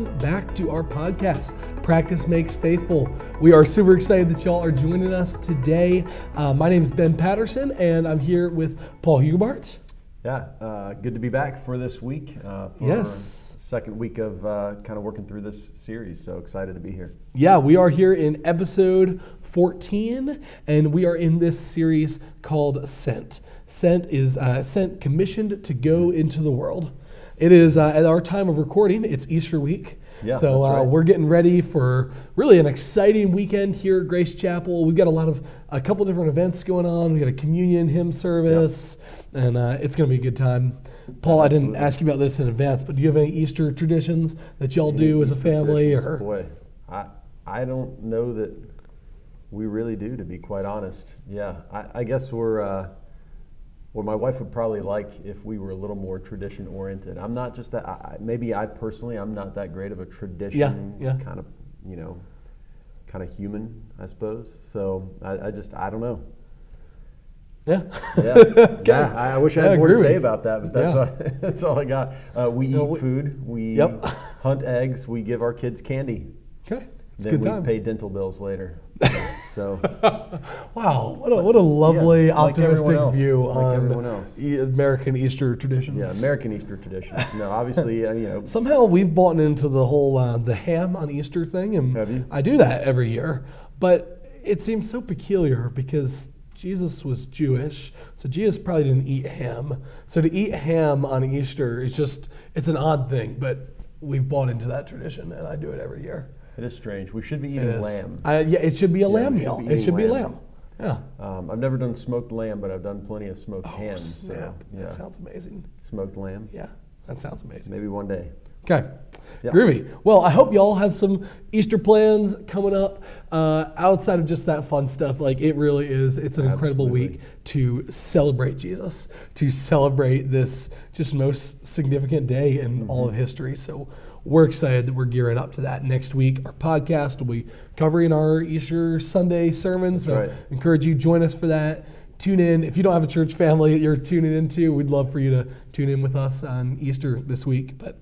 welcome back to our podcast, Practice Makes Faithful. We are super excited that y'all are joining us today. Uh, my name is Ben Patterson, and I'm here with Paul Hugobart. Yeah, uh, good to be back for this week. Uh, for Yes. Second week of uh, kind of working through this series, so excited to be here. Yeah, we are here in episode 14, and we are in this series called Sent. Sent is uh, sent, commissioned to go into the world. It is uh, at our time of recording. It's Easter week. Yeah, so uh, right. we're getting ready for really an exciting weekend here at Grace Chapel. We've got a lot of a couple different events going on. We got a communion hymn service, and uh, it's going to be a good time. Paul, I didn't ask you about this in advance, but do you have any Easter traditions that y'all do as a family? Or boy, I I don't know that we really do, to be quite honest. Yeah, I, I guess we're. Uh, well, my wife would probably like if we were a little more tradition oriented. I'm not just that. I, maybe I personally, I'm not that great of a tradition yeah. kind of, you know, kind of human, I suppose. So I, I just I don't know. yeah. Yeah, yeah. I, I wish I had Yeah, more to say about that, but that's Yeah. all, that's all I got. Uh, we eat we- food. We Yep. hunt eggs. We give our kids candy. Okay, it's then good we time. pay dental bills later. so Wow, what a, what a lovely, Yeah, like optimistic else, view like on else. E- American Easter traditions. yeah, American Easter traditions. No, obviously, uh, you know. Somehow we've bought into the whole uh, the ham on Easter thing, and Have you? I do that every year. But it seems so peculiar because Jesus was Jewish, so Jesus probably didn't eat ham. So to eat ham on Easter is just it's an odd thing, but we've bought into that tradition, and I do it every year. It is strange. We should be eating lamb. I, yeah, it should be a Yeah, lamb meal. It should be lamb. lamb. Yeah. Um, I've never done smoked lamb, but I've done plenty of smoked ham. Oh, snap. So, yeah, That sounds amazing. smoked lamb. Yeah, that sounds amazing. Maybe one day. Okay. Groovy. Well, I hope y'all have some Easter plans coming up uh, outside of just that fun stuff. Like, it really is, it's an incredible week to celebrate Jesus, to celebrate this just most significant day in all Mm-hmm. of history. So, we're excited that we're gearing up to that next week. Our podcast will be covering our Easter Sunday sermon. So, right. encourage you join us for that. Tune in. If you don't have a church family that you're tuning into, we'd love for you to tune in with us on Easter this week. But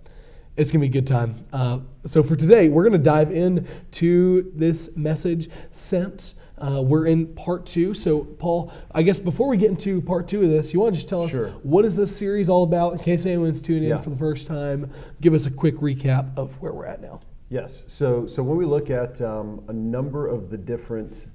it's going to be a good time. Uh, so for today, we're going to dive in to this message sent. Uh, we're in part two. So, Paul, I guess before we get into part two of this, you want to just tell us Sure. what is this series all about in case anyone's tuning in for the first time? Give us a quick recap of where we're at now. Yes. So, so when we look at um, a number of the different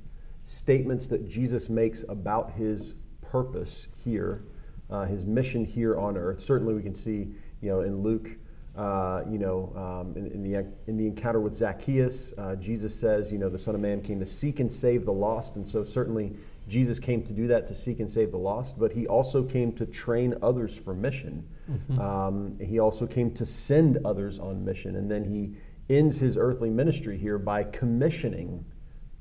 statements that Jesus makes about his purpose here, uh, his mission here on earth, certainly we can see, you know, in Luke, uh, you know, um, in, in the in the encounter with Zacchaeus, uh, Jesus says, you know, the Son of Man came to seek and save the lost, and so certainly Jesus came to do that to seek and save the lost, but he also came to train others for mission. Um, he also came to send others on mission, and then he ends his earthly ministry here by commissioning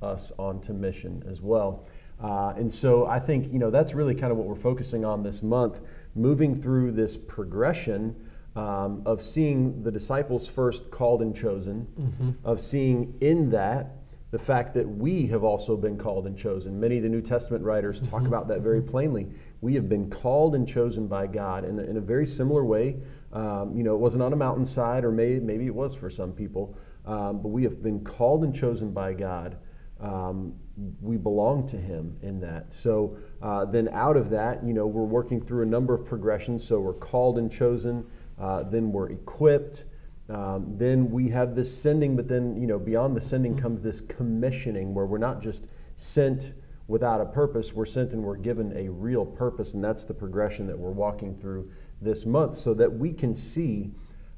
us onto mission as well. Uh, and so I think you know that's really kind of what we're focusing on this month, moving through this progression um, of seeing the disciples first called and chosen, of seeing in that the fact that we have also been called and chosen. Many of the New Testament writers talk about that very plainly. We have been called and chosen by God in a, in a very similar way. Um, you know, it wasn't on a mountainside, or may, maybe it was for some people, um, but we have been called and chosen by God. Um, we belong to Him in that. So uh, then, out of that, you know, we're working through a number of progressions. So we're called and chosen, uh, then we're equipped. Um, then we have this sending, but then you know beyond the sending comes this commissioning, where we're not just sent without a purpose. We're sent and we're given a real purpose, and that's the progression that we're walking through this month, so that we can see,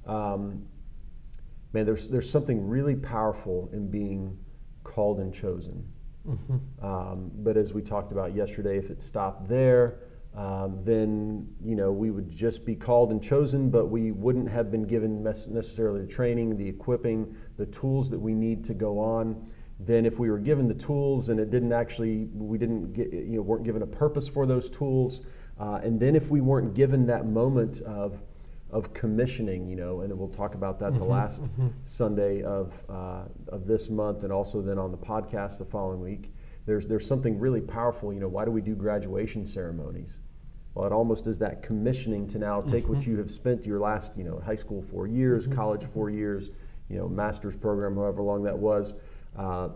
um, man, there's there's something really powerful in being called and chosen. Um, but as we talked about yesterday, if it stopped there, um, then you know we would just be called and chosen, but we wouldn't have been given necessarily the training, the equipping, the tools that we need to go on. Then, if we were given the tools and it didn't actually, we didn't get, you know, weren't given a purpose for those tools, uh, and then if we weren't given that moment of of commissioning, you know, and we'll talk about that the last Sunday of uh, of this month, and also then on the podcast the following week. There's there's something really powerful, you know. Why do we do graduation ceremonies? well, it almost is that commissioning to now take Mm-hmm. what you have spent your last, you know, high school four years, college four years, you know, master's program, however long that was, uh,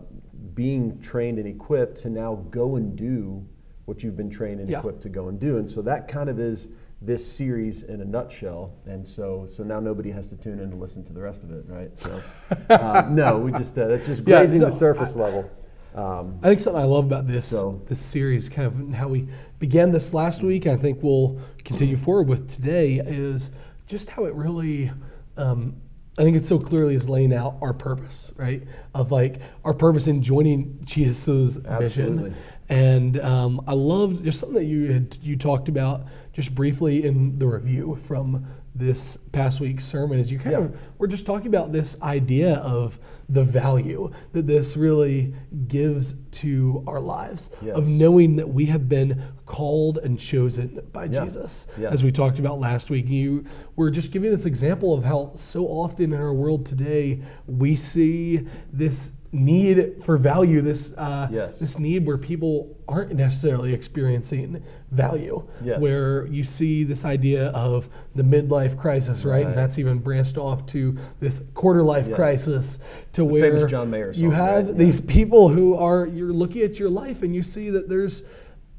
being trained and equipped to now go and do what you've been trained and Yeah. equipped to go and do. And so that kind of is this series in a nutshell. And so, so now nobody has to tune in to listen to the rest of it, right? So, uh, no, we just uh, that's just Yeah, grazing the so surface level. Um, I think something I love about this So- this series, kind of how we began this last week, I think we'll continue forward with today, is just how it really. Um, I think it so clearly is laying out our purpose, right? Of like our purpose in joining Jesus' mission. And um, I loved just something that you had you talked about just briefly in the review from this past week's sermon. Is you kind Yeah. of we're just talking about this idea of the value that this really gives to our lives Yes. of knowing that we have been called and chosen by Yeah. Jesus Yeah. as we talked about last week you were just giving this example of how so often in our world today we see this need for value this uh, Yes. this need where people aren't necessarily experiencing value Yes. where you see this idea of the midlife crisis right, Right. and that's even branched off to this quarter life Yes. crisis to The where John Mayer you have right? these people who are you're looking at your life and you see that there's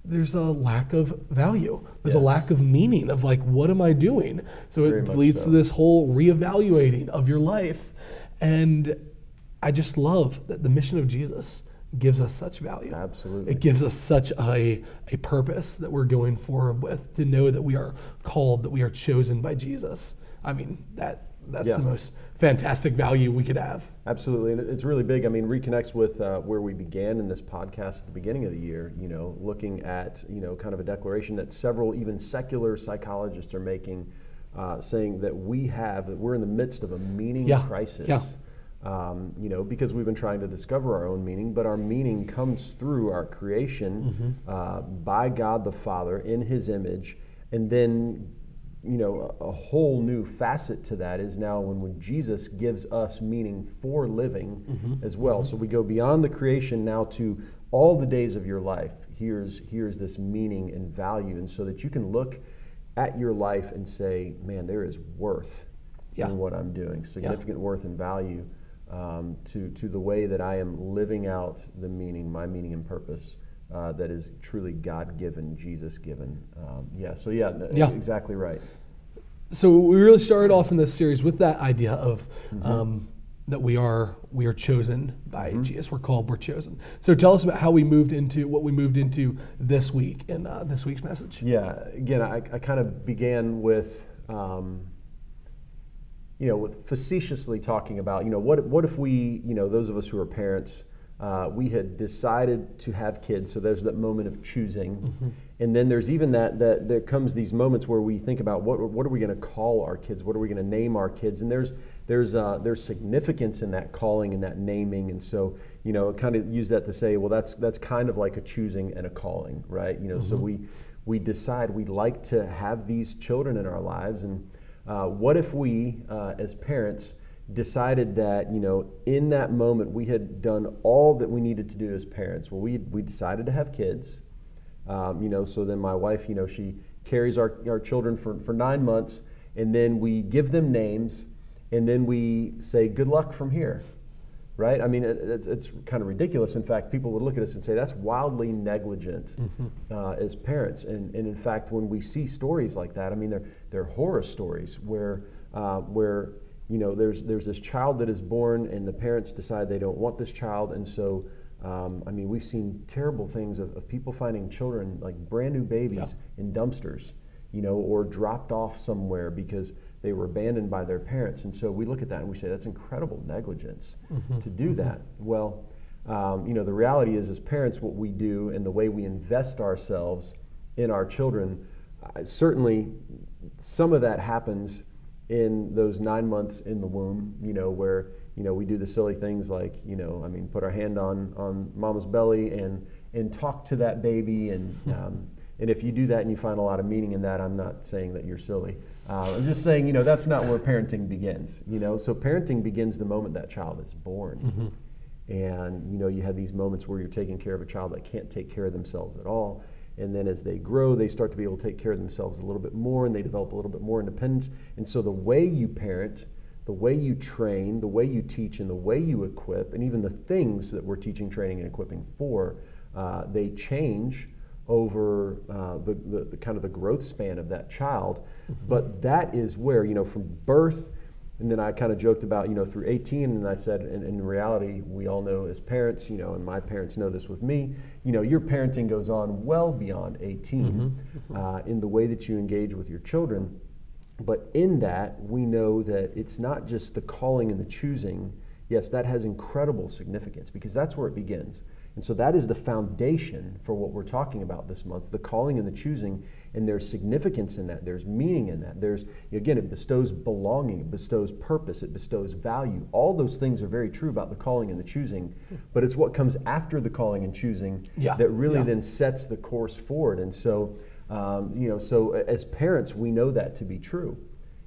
there's a lack of value there's a lack of meaning of like what am i doing so Very it leads so. to this whole reevaluating of your life and i just love that the mission of jesus gives us such value Absolutely. it gives us such a, a purpose that we're going forward with to know that we are called that we are chosen by jesus i mean that that's Yeah. the most fantastic value we could have Absolutely, and it's really big. I mean, reconnects with uh, where we began in this podcast at the beginning of the year. You know, looking at you know kind of a declaration that several even secular psychologists are making, uh, saying that we have that we're in the midst of a meaning Yeah, crisis. yeah. Um, you know, because we've been trying to discover our own meaning, but our meaning comes through our creation Mm-hmm. uh, by God the Father in His image, and then you know, a, a whole new facet to that is now when, when Jesus gives us meaning for living Mm-hmm. as well. So we go beyond the creation now to all the days of your life. Here's here's this meaning and value, and so that you can look at your life and say, man, there is worth Yeah. in what I'm doing, significant worth and value um, to to the way that I am living out the meaning, my meaning and purpose. Uh, that is truly God given, Jesus given. Um, yeah, so yeah, Yeah. exactly right. so we really started off in this series with that idea of Mm-hmm. um, that we are we are chosen by Jesus. We're called. We're chosen. So tell us about how we moved into what we moved into this week in uh, this week's message. Yeah, again, I, I kind of began with, um, you know, with facetiously talking about, you know, what, what if we, you know, those of us who are parents, uh, we had decided to have kids, so there's that moment of choosing. And then there's even that, that there comes these moments where we think about what, what are we going to call our kids? What are we going to name our kids? And there's, there's, uh, there's significance in that calling and that naming. And so, you know, kind of use that to say, well, that's, that's kind of like a choosing and a calling, right? You know, so we, we decide we'd like to have these children in our lives. And uh, what if we, uh, as parents, decided that, you know, in that moment we had done all that we needed to do as parents? Well, we, we decided to have kids. Um, you know, so then my wife, you know, she carries our, our children for, for nine months, and then we give them names, and then we say, good luck from here, right? I mean, it, it's, it's kind of ridiculous. In fact, people would look at us and say, that's wildly negligent uh, as parents. And, and in fact, when we see stories like that, I mean, they're, they're horror stories where, uh, where you know, there's, there's this child that is born, and the parents decide they don't want this child, and so um, I mean, we've seen terrible things of, of people finding children, like brand new babies, in dumpsters, you know, or dropped off somewhere because they were abandoned by their parents. And so we look at that and we say, that's incredible negligence to do that. Well, um, you know, the reality is, as parents, what we do and the way we invest ourselves in our children, uh, certainly some of that happens in those nine months in the womb, you know, where you know we do the silly things like you know, I mean, put our hand on on mama's belly and and talk to that baby, and um, and if you do that and you find a lot of meaning in that, I'm not saying that you're silly. Uh, I'm just saying, you know, that's not where parenting begins. You know, so parenting begins the moment that child is born, and you know, you have these moments where you're taking care of a child that can't take care of themselves at all. And then as they grow, they start to be able to take care of themselves a little bit more and they develop a little bit more independence. And so the way you parent, the way you train, the way you teach, and the way you equip, and even the things that we're teaching, training, and equipping for, uh, they change over uh, the, the, the, kind of the growth span of that child. Mm-hmm. But that is where, you know, from birth, and then I kind of joked about, you know, through 18, and I said, in, in reality, we all know as parents, you know, and my parents know this with me, you know, your parenting goes on well beyond 18 mm-hmm. uh, in the way that you engage with your children. But in that, we know that it's not just the calling and the choosing. Yes, that has incredible significance because that's where it begins. And so that is the foundation for what we're talking about this month the calling and the choosing. And there's significance in that, there's meaning in that. There's, again, it bestows belonging, it bestows purpose, it bestows value. All those things are very true about the calling and the choosing. But it's what comes after the calling and choosing yeah. that really yeah. then sets the course forward. And so, um, you know, so as parents, we know that to be true.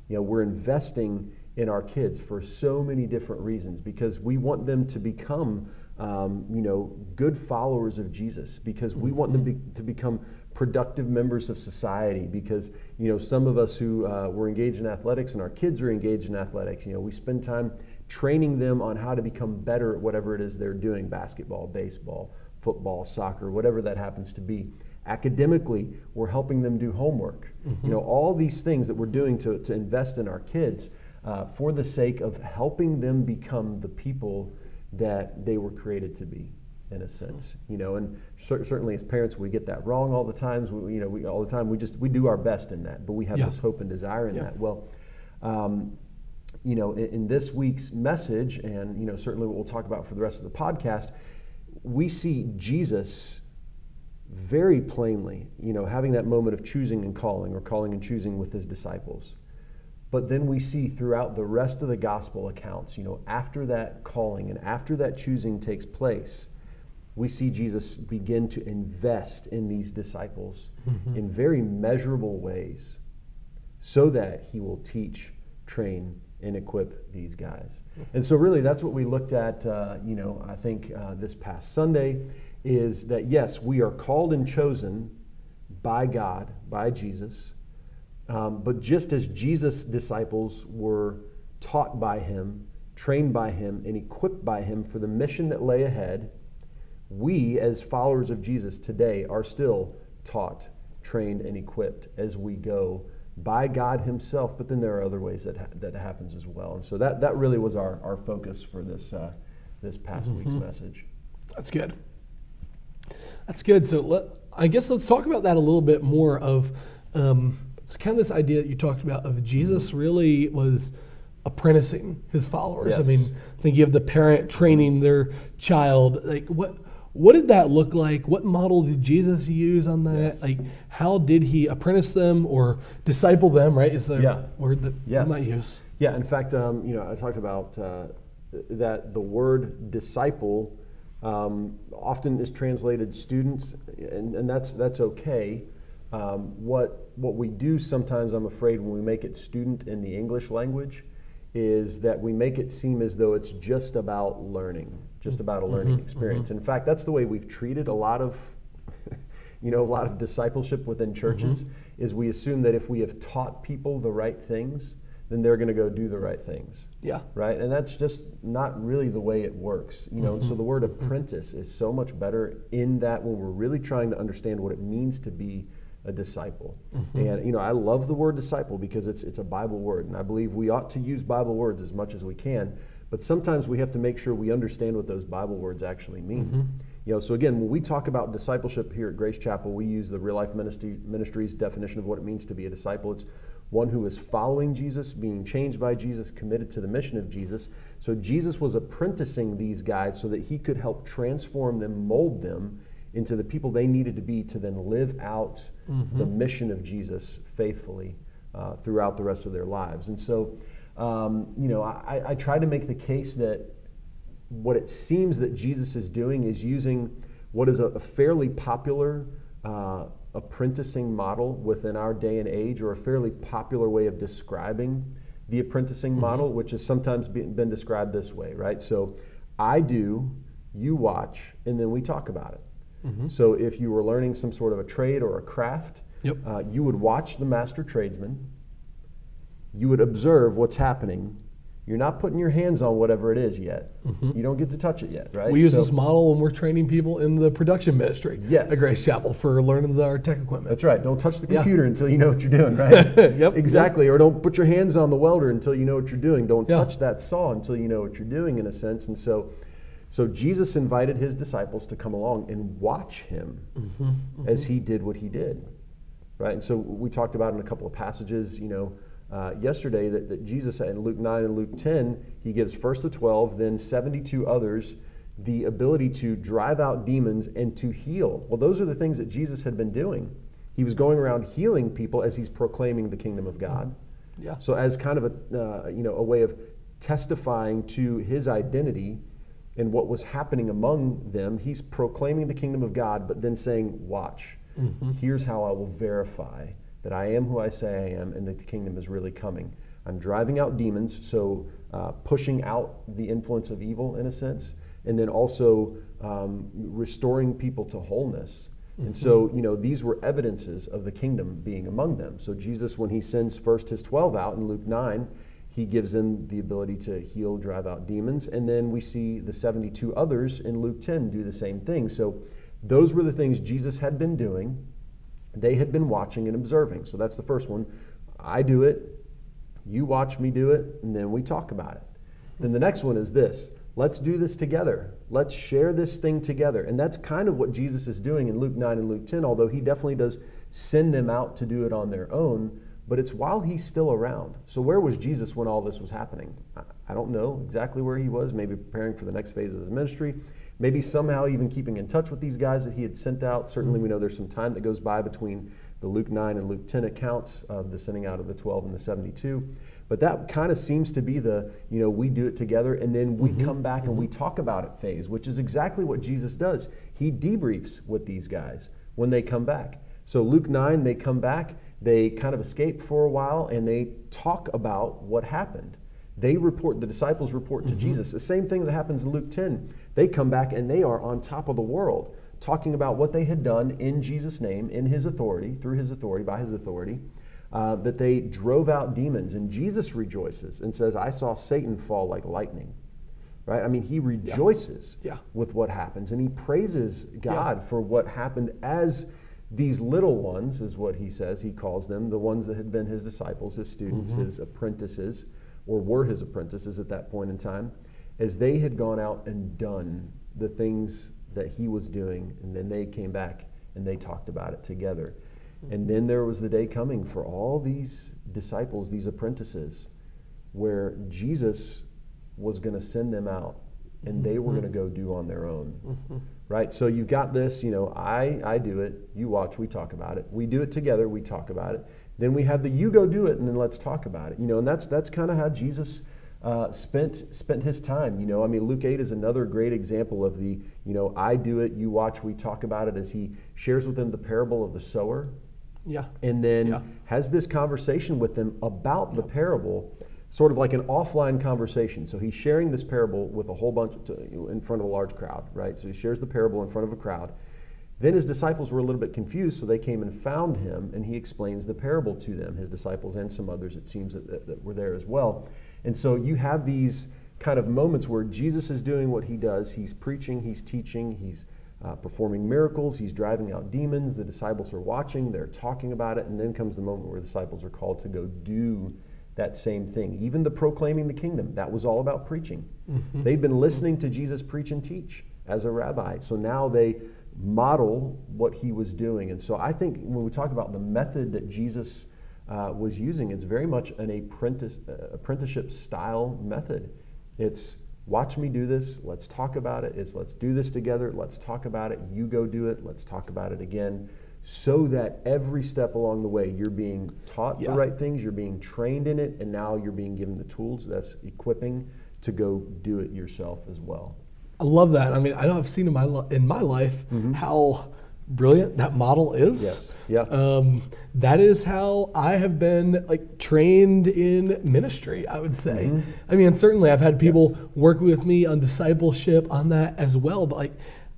You know, we're investing in our kids for so many different reasons because we want them to become, um, you know, good followers of Jesus because we want them be, to become productive members of society because you know some of us who uh, were engaged in athletics and our kids are engaged in athletics you know we spend time training them on how to become better at whatever it is they're doing basketball baseball football soccer whatever that happens to be. Academically we're helping them do homework. Mm-hmm. you know all these things that we're doing to, to invest in our kids uh, for the sake of helping them become the people that they were created to be in a sense you know and cer- certainly as parents we get that wrong all the times we, you know we, all the time we just we do our best in that but we have yeah. this hope and desire in yeah. that well um, you know in, in, this week's message and you know certainly what we'll talk about for the rest of the podcast we see jesus very plainly, you know, having that moment of choosing and calling or calling and choosing with his disciples. But then we see throughout the rest of the gospel accounts, you know, after that calling and after that choosing takes place, we see Jesus begin to invest in these disciples mm-hmm. in very measurable ways so that he will teach, train, and equip these guys. And so, really, that's what we looked at, uh, you know, I think uh, this past Sunday is that yes, we are called and chosen by God, by Jesus. Um, but just as Jesus' disciples were taught by him, trained by him, and equipped by him for the mission that lay ahead, we, as followers of Jesus today, are still taught, trained, and equipped as we go by God Himself. But then there are other ways that ha- that happens as well. And so that, that really was our, our focus for this, uh, this past mm-hmm. week's message. That's good. That's good. So let, I guess let's talk about that a little bit more. Of um, so kind of this idea that you talked about of Jesus really was apprenticing his followers. Yes. I mean, think you have the parent training their child. Like what what did that look like? What model did Jesus use on that? Yes. Like how did he apprentice them or disciple them? Right? Is there yeah. word that yes. you might use? Yeah. In fact, um, you know, I talked about uh, that the word disciple um, often is translated students, and, and that's, that's okay. Um, what, what we do sometimes, I'm afraid, when we make it student in the English language, is that we make it seem as though it's just about learning, just about a learning mm-hmm, experience. Mm-hmm. In fact, that's the way we've treated a lot of, you know, a lot of discipleship within churches. Mm-hmm. Is we assume that if we have taught people the right things, then they're going to go do the right things. Yeah. Right? And that's just not really the way it works. You know, mm-hmm. so the word apprentice is so much better in that when we're really trying to understand what it means to be a disciple. Mm-hmm. And you know, I love the word disciple because it's it's a Bible word and I believe we ought to use Bible words as much as we can, but sometimes we have to make sure we understand what those Bible words actually mean. Mm-hmm. You know, so again, when we talk about discipleship here at Grace Chapel, we use the Real Life Ministry, Ministries definition of what it means to be a disciple. It's one who is following Jesus, being changed by Jesus, committed to the mission of Jesus. So Jesus was apprenticing these guys so that he could help transform them, mold them into the people they needed to be to then live out mm-hmm. the mission of Jesus faithfully uh, throughout the rest of their lives. And so, um, you know, I, I try to make the case that what it seems that Jesus is doing is using what is a, a fairly popular uh, apprenticing model within our day and age, or a fairly popular way of describing the apprenticing mm-hmm. model, which has sometimes been, been described this way, right? So I do, you watch, and then we talk about it. So if you were learning some sort of a trade or a craft, Yep. uh, you would watch the master tradesman. You would observe what's happening. You're not putting your hands on whatever it is yet. You don't get to touch it yet, right? We use So- this model when we're training people in the production ministry Yes. at Grace Chapel for learning our tech equipment. That's right. Don't touch the Yeah. computer until you know what you're doing, right? Yep, Exactly. Or don't put your hands on the welder until you know what you're doing. Don't Yeah. touch that saw until you know what you're doing, in a sense. And so, so Jesus invited his disciples to come along and watch him Mm-hmm, as he did what he did, right? And so we talked about in a couple of passages, you know, uh, yesterday that, that Jesus in Luke 9 and Luke 10, he gives first the 12, then 72 others the ability to drive out demons and to heal. Well, those are the things that Jesus had been doing. He was going around healing people as he's proclaiming the kingdom of God. Yeah. So as kind of a uh, you know a way of testifying to his identity and what was happening among them, he's proclaiming the kingdom of God, but then saying, "Watch, here's how I will verify that I am who I say I am, and that the kingdom is really coming. I'm driving out demons, so uh, pushing out the influence of evil in a sense, and then also um, restoring people to wholeness." And so, you know, these were evidences of the kingdom being among them. So, Jesus, when he sends first his 12 out in Luke 9, he gives them the ability to heal, drive out demons. And then we see the 72 others in Luke 10 do the same thing. So, those were the things Jesus had been doing. They had been watching and observing. So, that's the first one. I do it, you watch me do it, and then we talk about it. Then the next one is this let's do this together. Let's share this thing together. And that's kind of what Jesus is doing in Luke 9 and Luke 10, although he definitely does send them out to do it on their own. But it's while he's still around. So, where was Jesus when all this was happening? I- don't know exactly where he was, maybe preparing for the next phase of his ministry, maybe somehow even keeping in touch with these guys that he had sent out. Certainly, we mm-hmm. know there's some time that goes by between the Luke 9 and Luke 10 accounts of the sending out of the 12 and the 72. But that kind of seems to be the, you know, we do it together and then we mm-hmm. come back and we mm-hmm. talk about it phase, which is exactly what Jesus does. He debriefs with these guys when they come back. So, Luke 9, they come back, they kind of escape for a while, and they talk about what happened. They report, the disciples report to Jesus. The same thing that happens in Luke 10. They come back and they are on top of the world, talking about what they had done in Jesus' name, in his authority, through his authority, by his authority, uh, that they drove out demons. And Jesus rejoices and says, I saw Satan fall like lightning. Right? I mean, he rejoices Yeah. with what happens and he praises God for what happened as these little ones, is what he says. He calls them the ones that had been his disciples, his students, mm-hmm. his apprentices, or were his apprentices at that point in time, as they had gone out and done the things that he was doing. And then they came back and they talked about it together. And mm-hmm. then there was the day coming for all these disciples, these apprentices, where Jesus was going to send them out and they were going to go do on their own. Right? So you've got this, you know, I, I do it, you watch, we talk about it. We do it together, we talk about it. Then we have the you go do it and then let's talk about it. You know, and that's that's kind of how Jesus uh, spent spent his time. You know, I mean, Luke 8 is another great example of the, you know, I do it, you watch, we talk about it as he shares with them the parable of the sower Yeah. and then Yeah. has this conversation with them about the parable, sort of like an offline conversation. So he's sharing this parable with a whole bunch in front of a large crowd, right? So he shares the parable in front of a crowd. Then his disciples were a little bit confused, so they came and found him, and he explains the parable to them, his disciples and some others, it seems, that, that, that were there as well. And so you have these kind of moments where Jesus is doing what he does. He's preaching, he's teaching, he's uh, performing miracles, he's driving out demons. The disciples are watching, they're talking about it, and then comes the moment where the disciples are called to go do that same thing. Even the proclaiming the kingdom, that was all about preaching. They'd been listening to Jesus preach and teach as a rabbi. So now they model what he was doing. And so I think when we talk about the method that Jesus uh, was using, it's very much an apprentice, uh, apprenticeship style method. It's watch me do this, let's talk about it. It's let's do this together, let's talk about it. You go do it, let's talk about it again. So that every step along the way, you're being taught Yeah. the right things, you're being trained in it, and now you're being given the tools that's equipping to go do it yourself as well. I love that. I mean, I know I've seen in my li- in my life how brilliant that model is. Mm-hmm. Yes. Yeah. Um, that is how I have been like trained in ministry. I would say. I mean, certainly I've had people work with me on discipleship on that as well. But like,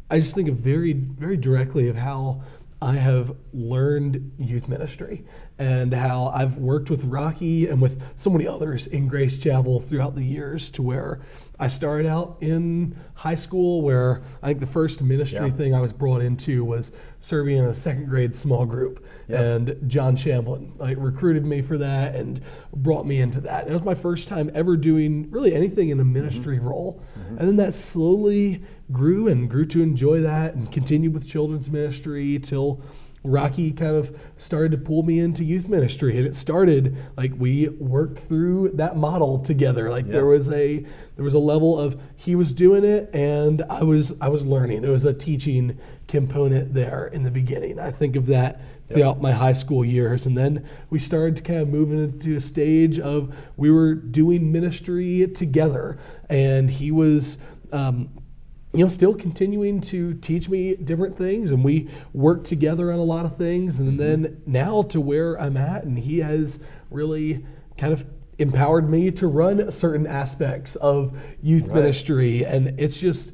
I just think of very, very directly of how I have learned youth ministry and how I've worked with Rocky and with so many others in Grace Chapel throughout the years to where I started out in high school where I think the first ministry Yeah. thing I was brought into was serving in a second grade small group. Yeah. And John Shamblin like recruited me for that and brought me into that. It was my first time ever doing really anything in a ministry mm-hmm. role. Mm-hmm. And then that slowly grew and grew to enjoy that and continued with children's ministry till Rocky kind of started to pull me into youth ministry. And it started like we worked through that model together. Like there was a there was a level of he was doing it and I was I was learning. It was a teaching component there in the beginning. I think of that throughout my high school years. And then we started to kind of move into a stage of we were doing ministry together. And he was um, you know, still continuing to teach me different things, and we work together on a lot of things. And mm-hmm. then now to where I'm at, and he has really kind of empowered me to run certain aspects of youth Right. ministry, and it's just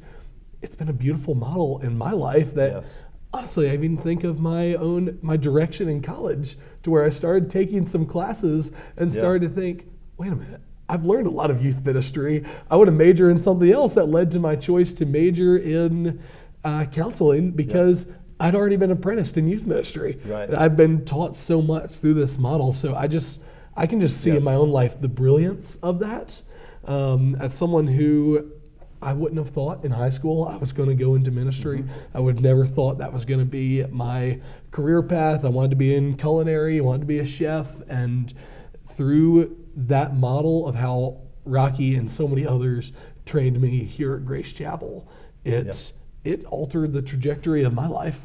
it's been a beautiful model in my life that. Yes. Honestly, I even think of my own my direction in college to where I started taking some classes and Yeah. started to think, wait a minute, I've learned a lot of youth ministry. I want to major in something else that led to my choice to major in uh, counseling because I'd already been apprenticed in youth ministry. Right. And I've been taught so much through this model. So I just, I can just see in my own life the brilliance of that. Um, as someone who I wouldn't have thought in high school I was going to go into ministry. I would have never thought that was going to be my career path. I wanted to be in culinary, I wanted to be a chef. And through that model of how Rocky and so many others trained me here at Grace Chapel, it, it altered the trajectory of my life.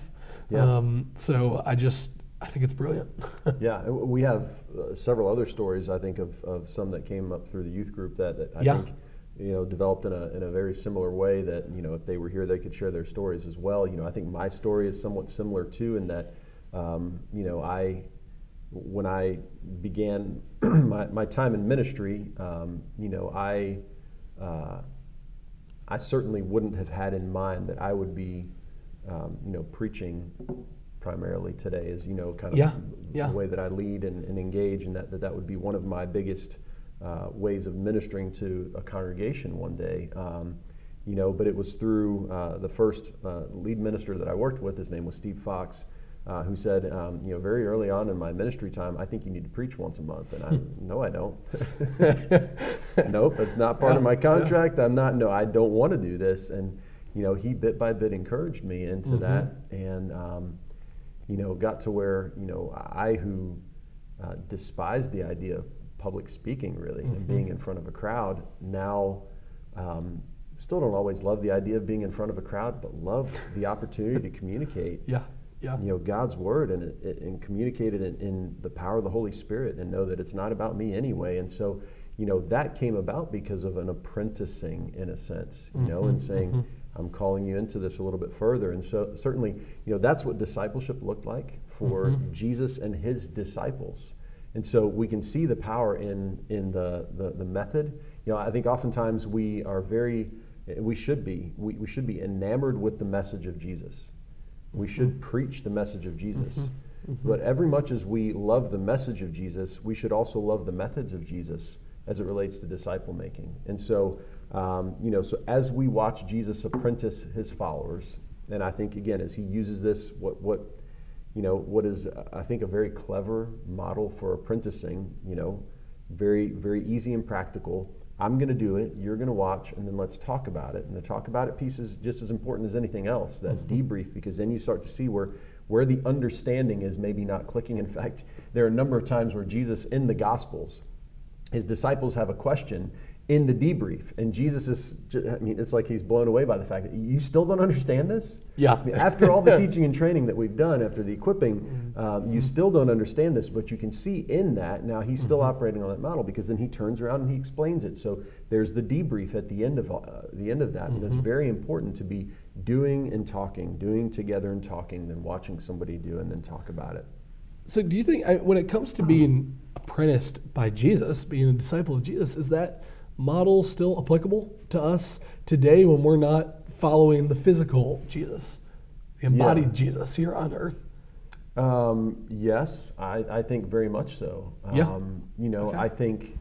Yeah. Um, so I just, I think it's brilliant. Yeah, we have uh, several other stories. I think of, of some that came up through the youth group that, that I Yeah. think you know developed in a, in a very similar way. That you know if they were here, they could share their stories as well. You know, I think my story is somewhat similar too, in that um, you know I when I began my, my time in ministry, um, you know I. Uh, I certainly wouldn't have had in mind that I would be, um, you know, preaching primarily today as, you know, kind of Yeah, the way that I lead and, and engage and that, that that would be one of my biggest uh, ways of ministering to a congregation one day. Um, you know, but it was through uh, the first uh, lead minister that I worked with, his name was Steve Fox, uh, who said, um, you know, very early on in my ministry time, I think you need to preach once a month. And I, no, I don't. nope, that's not part of my contract. I'm not, no, I don't want to do this. And, you know, he bit by bit encouraged me into that. And, um, you know, got to where, you know, I who uh, despised the idea of public speaking really and being in front of a crowd now um, still don't always love the idea of being in front of a crowd, but love the opportunity to communicate yeah, yeah. you know God's word and, it- and communicate it in, in the power of the Holy Spirit and know that it's not about me anyway. And so, you know, that came about because of an apprenticing in a sense, you know, mm-hmm. and saying, mm-hmm. I'm calling you into this a little bit further. And so certainly, you know, that's what discipleship looked like for mm-hmm. Jesus and his disciples. And so we can see the power in, in the, the, the method. You know, I think oftentimes we are very, we should be, we, we should be enamored with the message of Jesus. We should preach the message of Jesus. But every much as we love the message of Jesus, we should also love the methods of Jesus as it relates to disciple making. And so, um, you know, so as we watch Jesus apprentice his followers, and I think again, as he uses this, what what you know, what is I think a very clever model for apprenticing, you know, very very easy and practical. I'm going to do it. You're going to watch, and then let's talk about it. And the talk about it piece is just as important as anything else. That mm-hmm. debrief, because then you start to see where where the understanding is maybe not clicking. In fact, there are a number of times where Jesus in the Gospels, his disciples have a question in the debrief, and Jesus is. ju- I mean, it's like he's blown away by the fact that you still don't understand this. Yeah. I mean, after all the teaching and training that we've done, after the equipping, um, you still don't understand this, but you can see in that now he's still operating on that model because then he turns around and he explains it. So there's the debrief at the end of uh, the end of that, and it's very important to be doing and talking, doing together and talking, then watching somebody do and then talk about it. So, do you think I, when it comes to being apprenticed by Jesus, being a disciple of Jesus, is that model still applicable to us today when we're not following the physical Jesus, the embodied Yeah. Jesus here on earth? Um, yes, I, I think very much so. Yeah. Um, you know, Okay. I think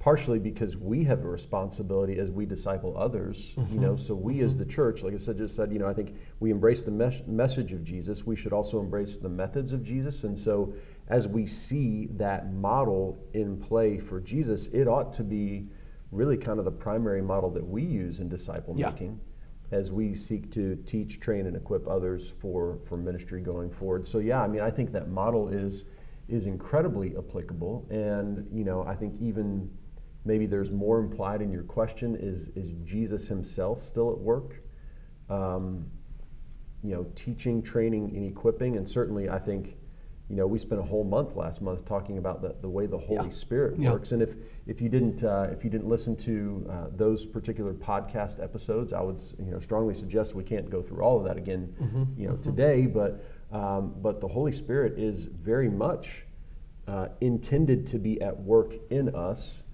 partially because we have a responsibility as we disciple others, you know, so we as the church, like I said, just said, you know, I think we embrace the mes- message of Jesus. We should also embrace the methods of Jesus. And so as we see that model in play for Jesus, it ought to be really kind of the primary model that we use in disciple Yeah. making as we seek to teach, train, and equip others for, for ministry going forward. So yeah, I mean, I think that model is is incredibly applicable, and you know, I think even maybe there's more implied in your question is is Jesus Himself still at work? Um, you know, teaching, training, and equipping, and certainly I think. You know, we spent a whole month last month talking about the, the way the Holy Yeah. Spirit Yeah. works, and if if you didn't uh, if you didn't listen to uh, those particular podcast episodes, I would you know strongly suggest we can't go through all of that again, Mm-hmm. you know, today. But um, but the Holy Spirit is very much uh, intended to be at work in us,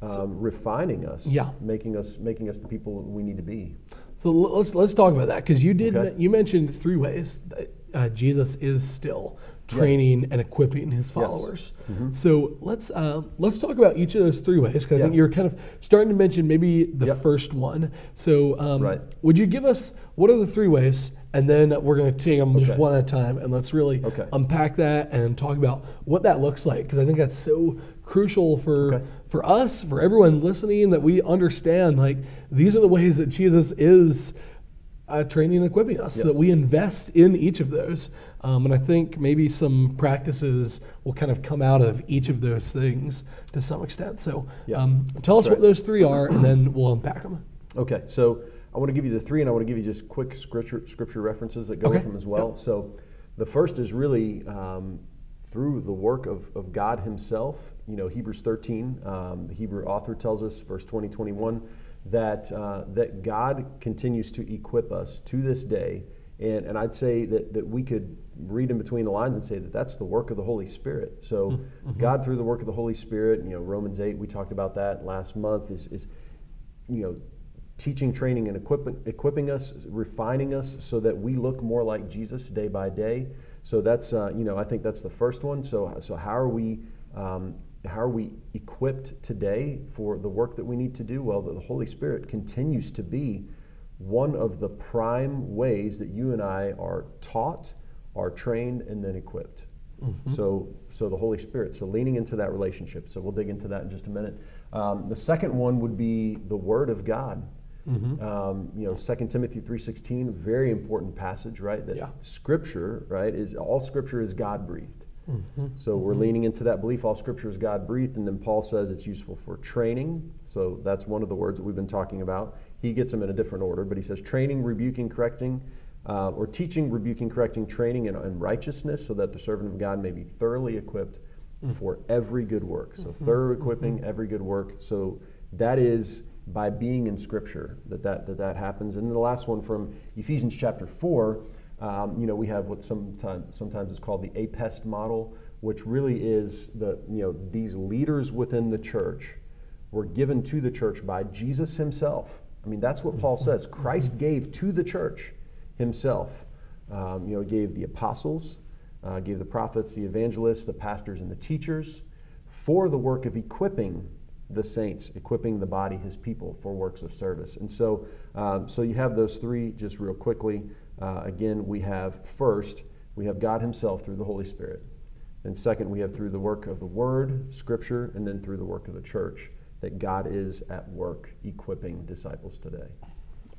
um, refining us, Yeah. making us making us the people we need to be. So let's let's talk about that because you did Okay. you mentioned three ways that uh, Jesus is still training and equipping his followers. Mm-hmm. So let's uh, let's talk about each of those three ways because I think you're kind of starting to mention maybe the Yep. first one. So um, Right. would you give us what are the three ways, and then we're going to take them just one at a time, and let's really Okay. unpack that and talk about what that looks like because I think that's so crucial for Okay. for us, for everyone listening, that we understand like these are the ways that Jesus is uh, training and equipping us, so that we invest in each of those. Um, and I think maybe some practices will kind of come out of each of those things to some extent. So Yeah. um, tell us what those three are, and then we'll unpack them. Okay, so I want to give you the three, and I want to give you just quick scripture, scripture references that go Okay, with them as well. yep. So the first is really um, through the work of, of God Himself. You know, Hebrews 13, um, the Hebrew author tells us, verse 20, 21, that, uh, that God continues to equip us to this day. And, and I'd say that, that we could read in between the lines and say that that's the work of the Holy Spirit. So Mm-hmm. God, through the work of the Holy Spirit, you know, Romans 8, we talked about that last month, is, is you know, teaching, training, and equipping, equipping us, refining us so that we look more like Jesus day by day. So that's, uh, you know, I think that's the first one. So, so how are we, um, how are we equipped today for the work that we need to do? Well, the Holy Spirit continues to be one of the prime ways that you and I are taught, are trained, and then equipped. So, so the Holy Spirit. So leaning into that relationship. So we'll dig into that in just a minute. Um, the second one would be the Word of God. Um, you know, Second Timothy three sixteen, very important passage, right? That Yeah. Scripture, right, is all Scripture is God breathed. So we're leaning into that belief. All Scripture is God breathed, and then Paul says it's useful for training. So that's one of the words that we've been talking about. He gets them in a different order, but he says training, rebuking, correcting, uh, or teaching, rebuking, correcting, training, and, and righteousness, so that the servant of God may be thoroughly equipped for every good work. So thorough equipping, every good work. So that is by being in Scripture that that, that, that happens. And then the last one from Ephesians chapter 4, um, you know, we have what sometimes, sometimes is called the APEST model, which really is the, you know, these leaders within the church were given to the church by Jesus himself. I mean, that's what Paul says. Christ gave to the church himself. Um, you know, gave the apostles, uh, gave the prophets, the evangelists, the pastors, and the teachers for the work of equipping the saints, equipping the body, his people, for works of service. And so, um, so you have those three just real quickly. Uh, again, we have first, we have God himself through the Holy Spirit. And second, we have through the work of the Word, Scripture, and then through the work of the church that God is at work equipping disciples today.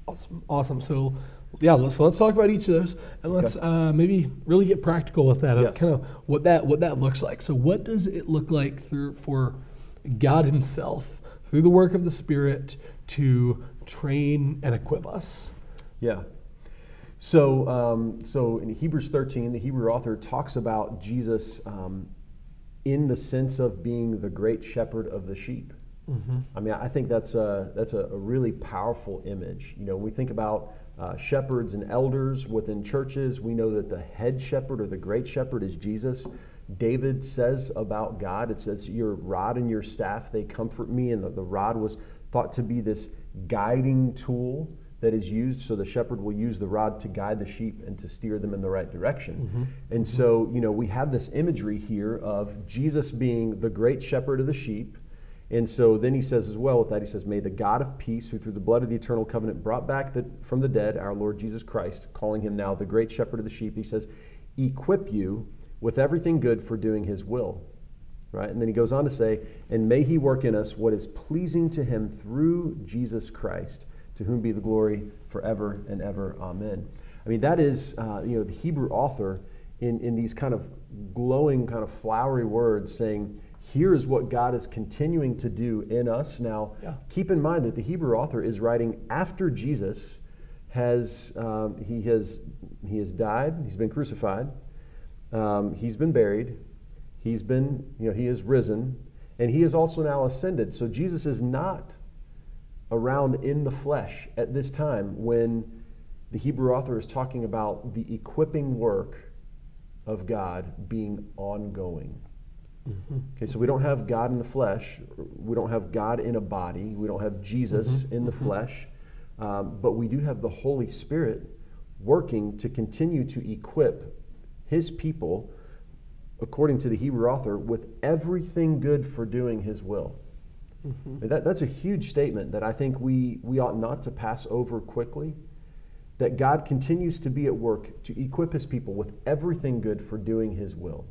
Awesome. Awesome. So, yeah, let's, so let's talk about each of those, and let's uh, maybe really get practical with that. Yes. kind of what that what that looks like. So, what does it look like through for God Himself through the work of the Spirit to train and equip us? Yeah. So, um, so in Hebrews 13, the Hebrew author talks about Jesus um, in the sense of being the great shepherd of the sheep. I mean, I think that's a, that's a, a really powerful image. You know, we think about uh, shepherds and elders within churches, we know that the head shepherd or the great shepherd is Jesus. David says about God, it says, Your rod and your staff, they comfort me. And the, the rod was thought to be this guiding tool that is used so the shepherd will use the rod to guide the sheep and to steer them in the right direction. Mm-hmm. And so, you know, we have this imagery here of Jesus being the great shepherd of the sheep. And so then he says as well with that, he says, May the God of peace, who through the blood of the eternal covenant brought back the, from the dead our Lord Jesus Christ, calling him now the great shepherd of the sheep, he says, equip you with everything good for doing his will. Right? And then he goes on to say, And may he work in us what is pleasing to him through Jesus Christ, to whom be the glory forever and ever. Amen. I mean, that is, uh, you know, the Hebrew author in, in these kind of glowing, kind of flowery words saying, here is what God is continuing to do in us. Now, Yeah. keep in mind that the Hebrew author is writing after Jesus has um, he has he has died, he's been crucified, um, he's been buried, he's been you know he is risen, and he is also now ascended. So Jesus is not around in the flesh at this time when the Hebrew author is talking about the equipping work of God being ongoing. Mm-hmm. Okay, so we don't have God in the flesh. We don't have God in a body. We don't have Jesus mm-hmm. in the mm-hmm. flesh. Um, but we do have the Holy Spirit working to continue to equip His people, according to the Hebrew author, with everything good for doing His will. Mean, that, that's a huge statement that I think we, we ought not to pass over quickly. That God continues to be at work to equip His people with everything good for doing His will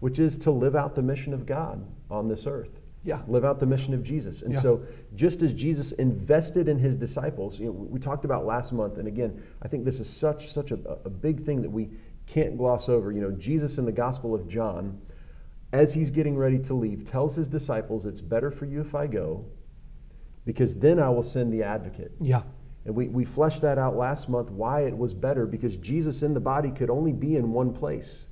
which is to live out the mission of God on this earth. Yeah. Live out the mission of Jesus. And Yeah. so, just as Jesus invested in his disciples, you know, we talked about last month, and again, I think this is such such a, a big thing that we can't gloss over. You know, Jesus in the Gospel of John, as he's getting ready to leave, tells his disciples, It's better for you if I go, because then I will send the advocate. Yeah. And we, we fleshed that out last month why it was better because Jesus in the body could only be in one place.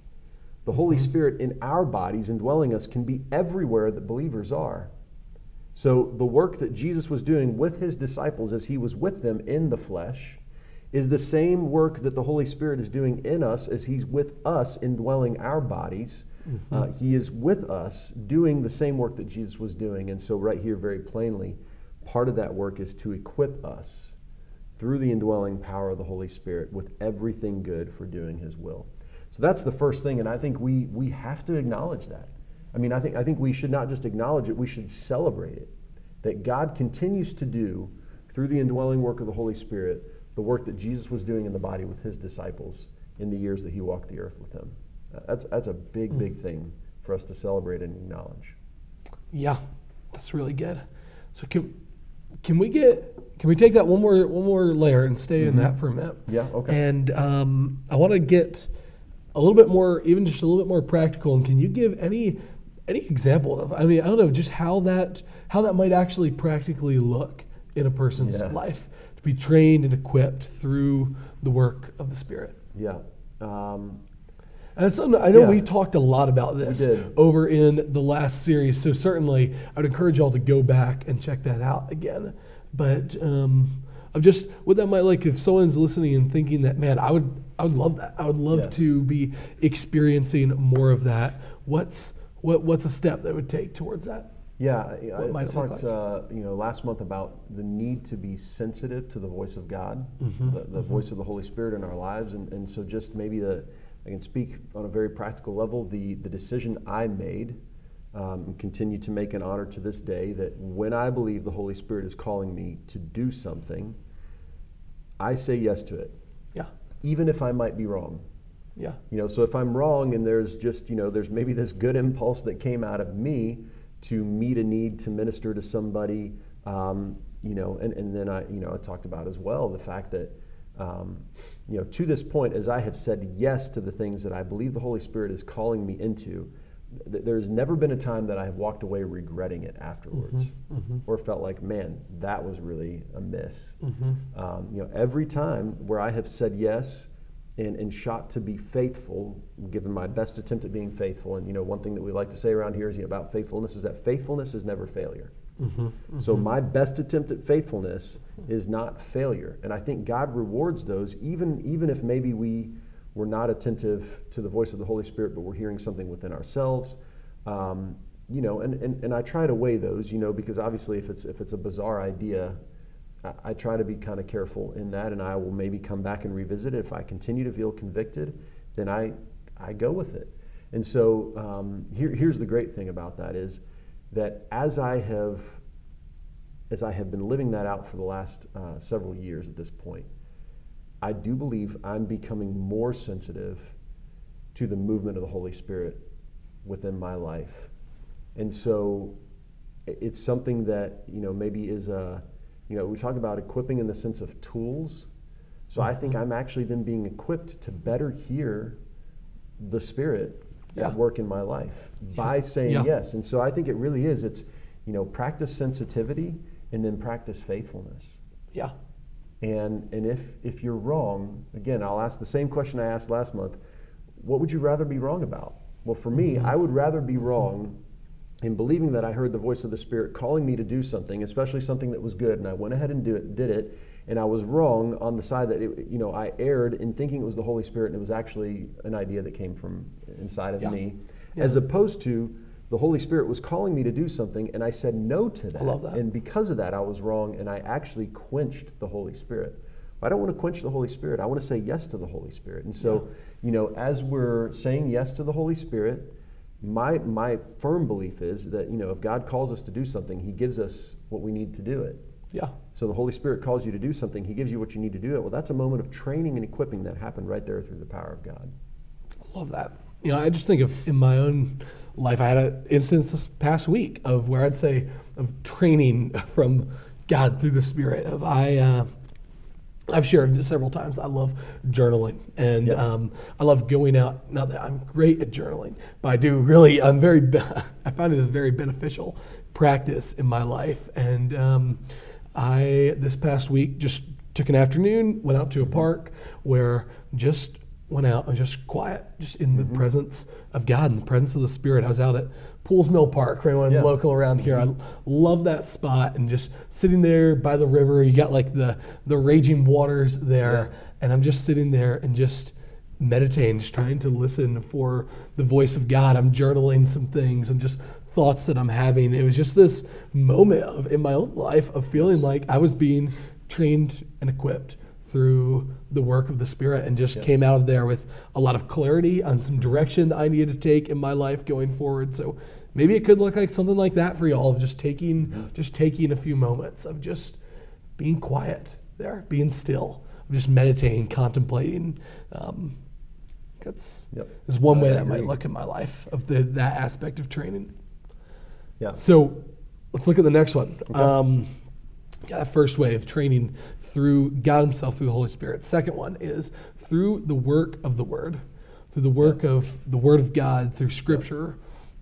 The Holy Spirit in our bodies indwelling us can be everywhere that believers are. So the work that Jesus was doing with his disciples as he was with them in the flesh is the same work that the Holy Spirit is doing in us as he's with us indwelling our bodies. Uh, he is with us doing the same work that Jesus was doing. And so, right here, very plainly, part of that work is to equip us through the indwelling power of the Holy Spirit with everything good for doing His will. So that's the first thing, and I think we we have to acknowledge that. I mean, I think I think we should not just acknowledge it; we should celebrate it. That God continues to do through the indwelling work of the Holy Spirit the work that Jesus was doing in the body with His disciples in the years that He walked the earth with them. Uh, That's that's a big, big thing for us to celebrate and acknowledge. Yeah, that's really good. So can can we get can we take that one more one more layer and stay in that for a minute? Yeah, okay. And um, I want to get a little bit more, even just a little bit more practical. And can you give any any example of? I mean, I don't know, just how that how that might actually practically look in a person's Yeah. life to be trained and equipped through the work of the Spirit. Yeah. Um, And something, I know Yeah. we talked a lot about this over in the last series, so certainly I'd encourage y'all to go back and check that out again. But um, I'm just what that might like if someone's listening and thinking that, man, I would I would love that. I would love Yes. to be experiencing more of that. What's what what's a step that would take towards that? Yeah, I- I, I talked, like? uh, you know, last month about the need to be sensitive to the voice of God, Mm-hmm, the, the voice of the Holy Spirit in our lives, and, and so just maybe the I can speak on a very practical level. The the decision I made, um, and continue to make an honor to this day, that when I believe the Holy Spirit is calling me to do something, I say yes to it, even if I might be wrong. yeah, You know, so if I'm wrong and there's just, you know, there's maybe this good impulse that came out of me to meet a need to minister to somebody, um, you know, and, and then I, you know, I talked about as well the fact that, um, you know, to this point, as I have said yes to the things that I believe the Holy Spirit is calling me into, th- there's never been a time that I have walked away regretting it afterwards mm-hmm, mm-hmm. or felt like, man, that was really a miss. Mm-hmm. Um, you know, every time where I have said yes, and, and shot to be faithful, given my best attempt at being faithful. And you know, one thing that we like to say around here is you know, about faithfulness is that faithfulness is never failure. So my best attempt at faithfulness is not failure, and I think God rewards those, even even if maybe we were not attentive to the voice of the Holy Spirit, but we're hearing something within ourselves. Um, you know, and, and, and I try to weigh those, you know, because obviously if it's if it's a bizarre idea, I, I try to be kind of careful in that, and I will maybe come back and revisit it. If I continue to feel convicted, then I I go with it. And so um, here, here's the great thing about that is that as I have as I have been living that out for the last uh, several years at this point, I do believe I'm becoming more sensitive to the movement of the Holy Spirit within my life. And so it's something that, you know, maybe is a, you know, we talk about equipping in the sense of tools. So I think mm-hmm. I'm actually then being equipped to better hear the Spirit yeah. at work in my life yeah. by saying yeah. yes. And so I think it really is. It's, you know, practice sensitivity and then practice faithfulness. Yeah. And, and if, if you're wrong, again, I'll ask the same question I asked last month what would you rather be wrong about? Well, for me, mm-hmm. I would rather be wrong in believing that I heard the voice of the Spirit calling me to do something, especially something that was good, and I went ahead and do it, did it, and I was wrong on the side that it, you know I erred in thinking it was the Holy Spirit, and it was actually an idea that came from inside of yeah. me, yeah. as opposed to the Holy Spirit was calling me to do something, and I said no to that. I love that. And because of that, I was wrong, and I actually quenched the Holy Spirit. I don't want to quench the Holy Spirit. I want to say yes to the Holy Spirit. And so, yeah. you know, as we're saying yes to the Holy Spirit, my my firm belief is that you know if God calls us to do something, He gives us what we need to do it. Yeah. So the Holy Spirit calls you to do something, He gives you what you need to do it. Well, that's a moment of training and equipping that happened right there through the power of God. I love that. You know, I just think of in my own life, I had an instance this past week of where I'd say of training from God through the Spirit. Of I. Uh, I've shared this several times. I love journaling, and yeah. um, I love going out. Not that I'm great at journaling, but I do really. I'm very. I find it as very beneficial practice in my life. And um, I this past week just took an afternoon, went out to a park where just went out and just quiet, just in the mm-hmm. presence of God, in the presence of the Spirit. I was out at Poole's Mill Park for anyone yeah. local around here. I love that spot and just sitting there by the river. You got like the the raging waters there, yeah. and I'm just sitting there and just meditating, just trying to listen for the voice of God. I'm journaling some things and just thoughts that I'm having. It was just this moment of in my own life of feeling like I was being trained and equipped through the work of the Spirit and just yes. came out of there with a lot of clarity on some direction that I needed to take in my life going forward. So maybe it could look like something like that for y'all of just taking just taking a few moments of just being quiet there, being still, of just meditating, contemplating. Um, that's yep. is one way that might look in my life of the that aspect of training. Yeah. So let's look at the next one. Okay. Um, yeah, that first way of training through God Himself through the Holy Spirit. Second one is through the work of the Word, through the work of the Word of God through Scripture.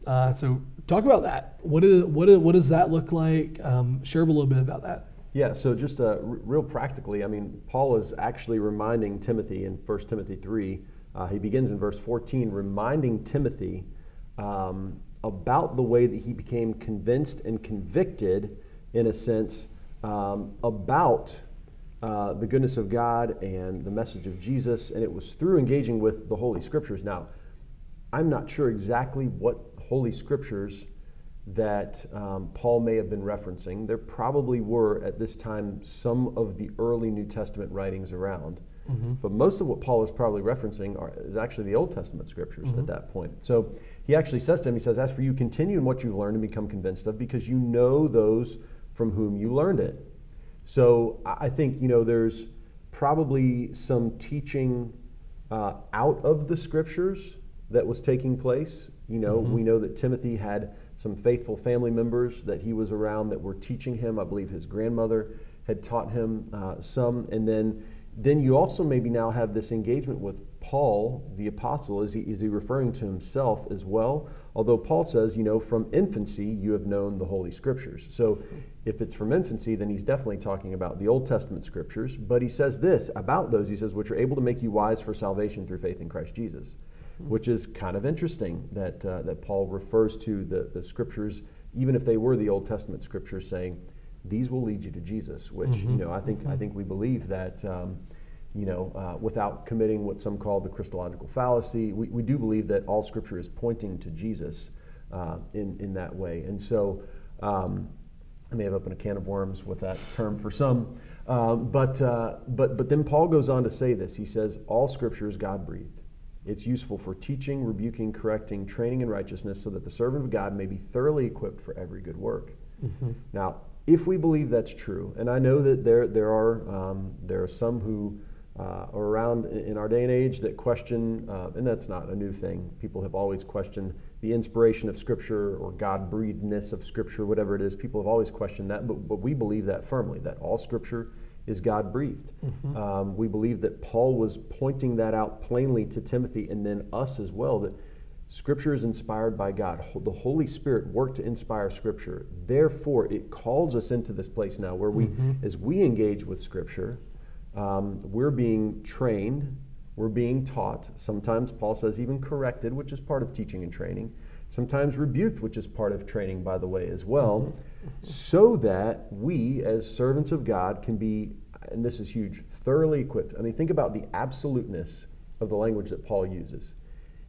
Uh, so talk about that. What is what is, what does that look like? Um, share a little bit about that. Yeah, so just uh, r- real practically, I mean, Paul is actually reminding Timothy in 1 Timothy 3, uh, he begins in verse 14, reminding Timothy um, about the way that he became convinced and convicted, in a sense, um, about uh, the goodness of God and the message of Jesus, and it was through engaging with the Holy Scriptures. Now, I'm not sure exactly what Holy Scriptures that um, Paul may have been referencing. There probably were at this time some of the early New Testament writings around, mm-hmm. but most of what Paul is probably referencing are, is actually the Old Testament Scriptures mm-hmm. at that point. So he actually says to him, he says, As for you, continue in what you've learned and become convinced of, because you know those from whom you learned it. So I think you know there's probably some teaching uh, out of the scriptures that was taking place. You know, mm-hmm. we know that Timothy had some faithful family members that he was around that were teaching him. I believe his grandmother had taught him uh, some, and then then you also maybe now have this engagement with Paul, the apostle. Is he, is he referring to himself as well? Although Paul says, you know, from infancy you have known the Holy Scriptures. So if it's from infancy, then he's definitely talking about the Old Testament Scriptures. But he says this about those, he says, which are able to make you wise for salvation through faith in Christ Jesus, which is kind of interesting that, uh, that Paul refers to the, the Scriptures, even if they were the Old Testament Scriptures, saying, these will lead you to Jesus, which mm-hmm. you know I think mm-hmm. I think we believe that um, you know uh, without committing what some call the Christological fallacy, we, we do believe that all Scripture is pointing to Jesus. uh, in, in that way. And so um, I may have opened a can of worms with that term for some. Um, but, uh, but, but then Paul goes on to say this. He says, All scripture is God breathed. It's useful for teaching, rebuking, correcting, training in righteousness, so that the servant of God may be thoroughly equipped for every good work. Mm-hmm. Now, if we believe that's true, and I know that there, there, are, um, there are some who uh, around in our day and age that question, uh, and that's not a new thing. People have always questioned the inspiration of Scripture or God breathedness of Scripture, whatever it is. People have always questioned that, but, but we believe that firmly, that all Scripture is God breathed. Mm-hmm. Um, we believe that Paul was pointing that out plainly to Timothy and then us as well, that Scripture is inspired by God. The Holy Spirit worked to inspire Scripture. Therefore, it calls us into this place now where we, mm-hmm. as we engage with Scripture, um, we're being trained, we're being taught. Sometimes Paul says even corrected, which is part of teaching and training. Sometimes rebuked, which is part of training, by the way, as well, so that we, as servants of God, can be, and this is huge, thoroughly equipped. I mean, think about the absoluteness of the language that Paul uses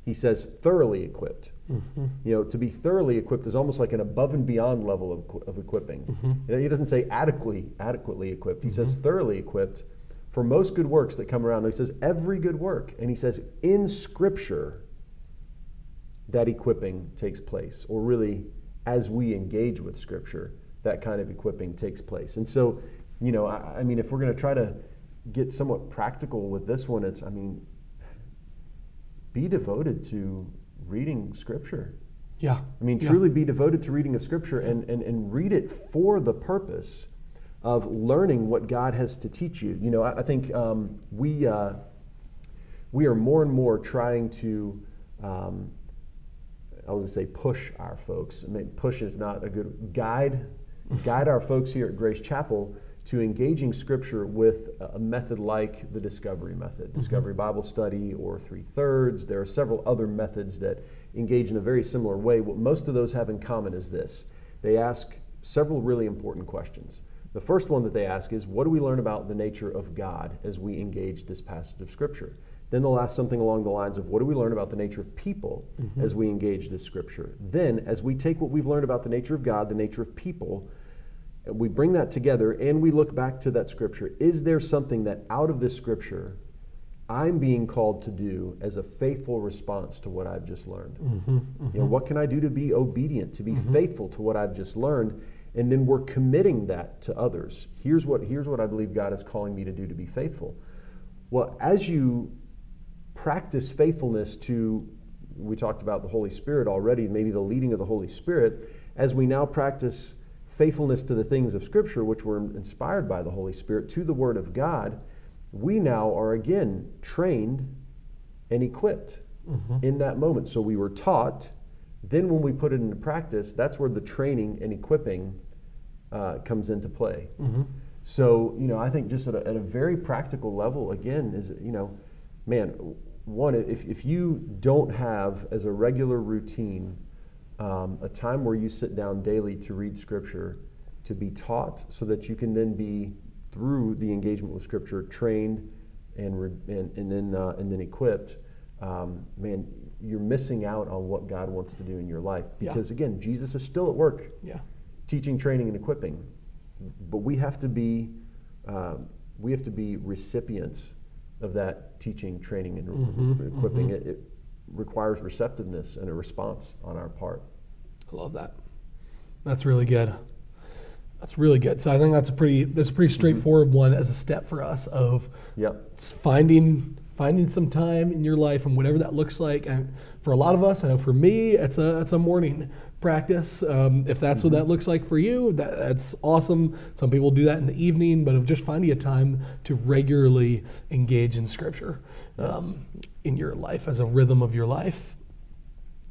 he says thoroughly equipped. Mm-hmm. You know, to be thoroughly equipped is almost like an above and beyond level of, of equipping. Mm-hmm. You know, he doesn't say adequately adequately equipped. He mm-hmm. says thoroughly equipped for most good works that come around. He says every good work, and he says in Scripture that equipping takes place, or really as we engage with Scripture, that kind of equipping takes place. And so, you know, I, I mean, if we're going to try to get somewhat practical with this one, it's I mean be devoted to reading Scripture. Yeah. I mean, truly yeah. be devoted to reading of Scripture and, and, and read it for the purpose of learning what God has to teach you. You know, I, I think um, we, uh, we are more and more trying to, um, I was to say push our folks. I mean, push is not a good guide, guide our folks here at Grace Chapel to engaging Scripture with a method like the Discovery Method, mm-hmm. Discovery Bible Study, or Three Thirds. There are several other methods that engage in a very similar way. What most of those have in common is this they ask several really important questions. The first one that they ask is, What do we learn about the nature of God as we engage this passage of Scripture? Then they'll ask something along the lines of, What do we learn about the nature of people mm-hmm. as we engage this Scripture? Then, as we take what we've learned about the nature of God, the nature of people, we bring that together and we look back to that scripture. Is there something that out of this scripture I'm being called to do as a faithful response to what I've just learned? Mm-hmm, mm-hmm. You know, what can I do to be obedient, to be mm-hmm. faithful to what I've just learned? And then we're committing that to others. Here's what, here's what I believe God is calling me to do to be faithful. Well, as you practice faithfulness to, we talked about the Holy Spirit already, maybe the leading of the Holy Spirit, as we now practice faithfulness to the things of Scripture, which were inspired by the Holy Spirit, to the Word of God, we now are again trained and equipped mm-hmm. in that moment. So we were taught. Then, when we put it into practice, that's where the training and equipping uh, comes into play. Mm-hmm. So, you know, I think just at a, at a very practical level, again, is, you know, man, one, if, if you don't have as a regular routine um, a time where you sit down daily to read Scripture, to be taught, so that you can then be, through the engagement with Scripture, trained and, re- and, and, then, uh, and then equipped. Um, man, you're missing out on what God wants to do in your life. Because yeah. again, Jesus is still at work, yeah. teaching, training, and equipping. But we have to be, um, we have to be recipients of that teaching, training, and mm-hmm, equipping. Mm-hmm. It, it, requires receptiveness and a response on our part. I love that. That's really good. That's really good. So I think that's a pretty that's a pretty mm-hmm. straightforward mm-hmm. one as a step for us of yep. finding finding some time in your life and whatever that looks like. And for a lot of us, I know for me, it's a it's a morning practice. Um, if that's mm-hmm. what that looks like for you, that, that's awesome. Some people do that in the evening, but of just finding a time to regularly engage in Scripture yes. um, in your life as a rhythm of your life.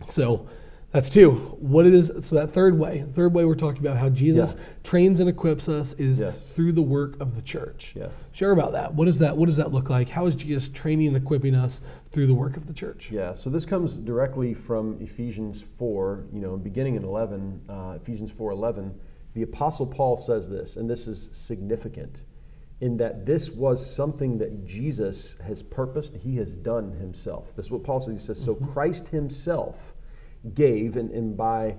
So that's two. What it is, so that third way, third way we're talking about how Jesus yeah. trains and equips us is yes. through the work of the church. Yes. Share about that. What is that? What does that look like? How is Jesus training and equipping us through the work of the church? Yeah. So this comes directly from Ephesians four. You know, beginning in eleven, uh, Ephesians four eleven, the Apostle Paul says this, and this is significant, in that this was something that Jesus has purposed. He has done himself. This is what Paul says. He says, mm-hmm. so Christ Himself gave, and, and by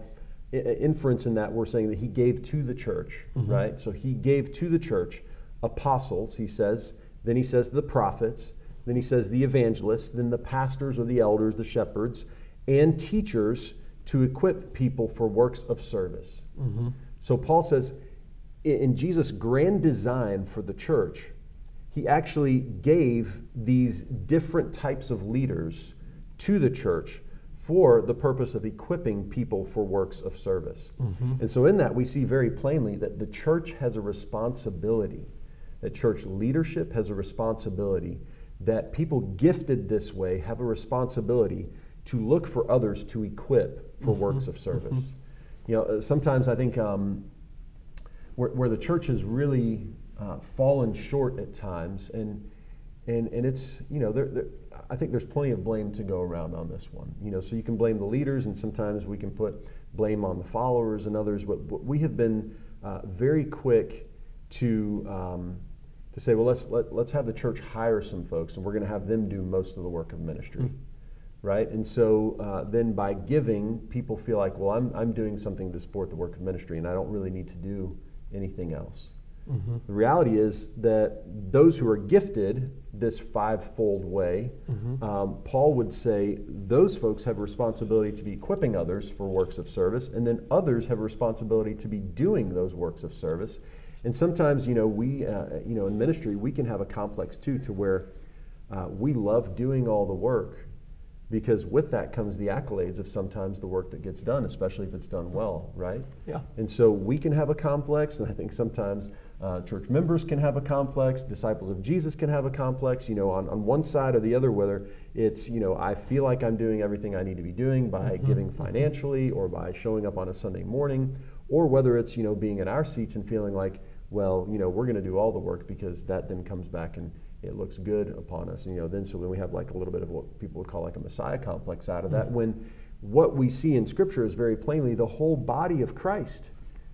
inference in that, we're saying that he gave to the church, mm-hmm. right? So he gave to the church apostles, he says, then he says the prophets, then he says the evangelists, then the pastors or the elders, the shepherds, and teachers to equip people for works of service. Mm-hmm. So Paul says, in Jesus' grand design for the church, he actually gave these different types of leaders to the church for the purpose of equipping people for works of service. Mm-hmm. And so, in that, we see very plainly that the church has a responsibility, that church leadership has a responsibility, that people gifted this way have a responsibility to look for others to equip for mm-hmm. works of service. Mm-hmm. You know, uh, sometimes I think um, where, where the church has really uh, fallen short at times, and and and it's you know there, there, I think there's plenty of blame to go around on this one. You know, so you can blame the leaders, and sometimes we can put blame on the followers and others. But, but we have been uh, very quick to um, to say, well, let's let, let's have the church hire some folks, and we're going to have them do most of the work of ministry. Mm-hmm right? And so uh, then by giving, people feel like, well, I'm, I'm doing something to support the work of ministry, and I don't really need to do anything else. Mm-hmm. The reality is that those who are gifted this fivefold way, mm-hmm. um, Paul would say those folks have a responsibility to be equipping others for works of service, and then others have a responsibility to be doing those works of service. And sometimes, you know, we, uh, you know, in ministry, we can have a complex too, to where uh, we love doing all the work, because with that comes the accolades of sometimes the work that gets done, especially if it's done well, right? Yeah. And so we can have a complex, and I think sometimes uh, church members can have a complex, disciples of Jesus can have a complex, you know, on, on one side or the other, whether it's, you know, I feel like I'm doing everything I need to be doing by mm-hmm. giving financially or by showing up on a Sunday morning, or whether it's, you know, being in our seats and feeling like, well, you know, we're going to do all the work because that then comes back and it looks good upon us. And, you know, then so then we have like a little bit of what people would call like a Messiah complex out of that. Mm-hmm. When what we see in Scripture is very plainly the whole body of Christ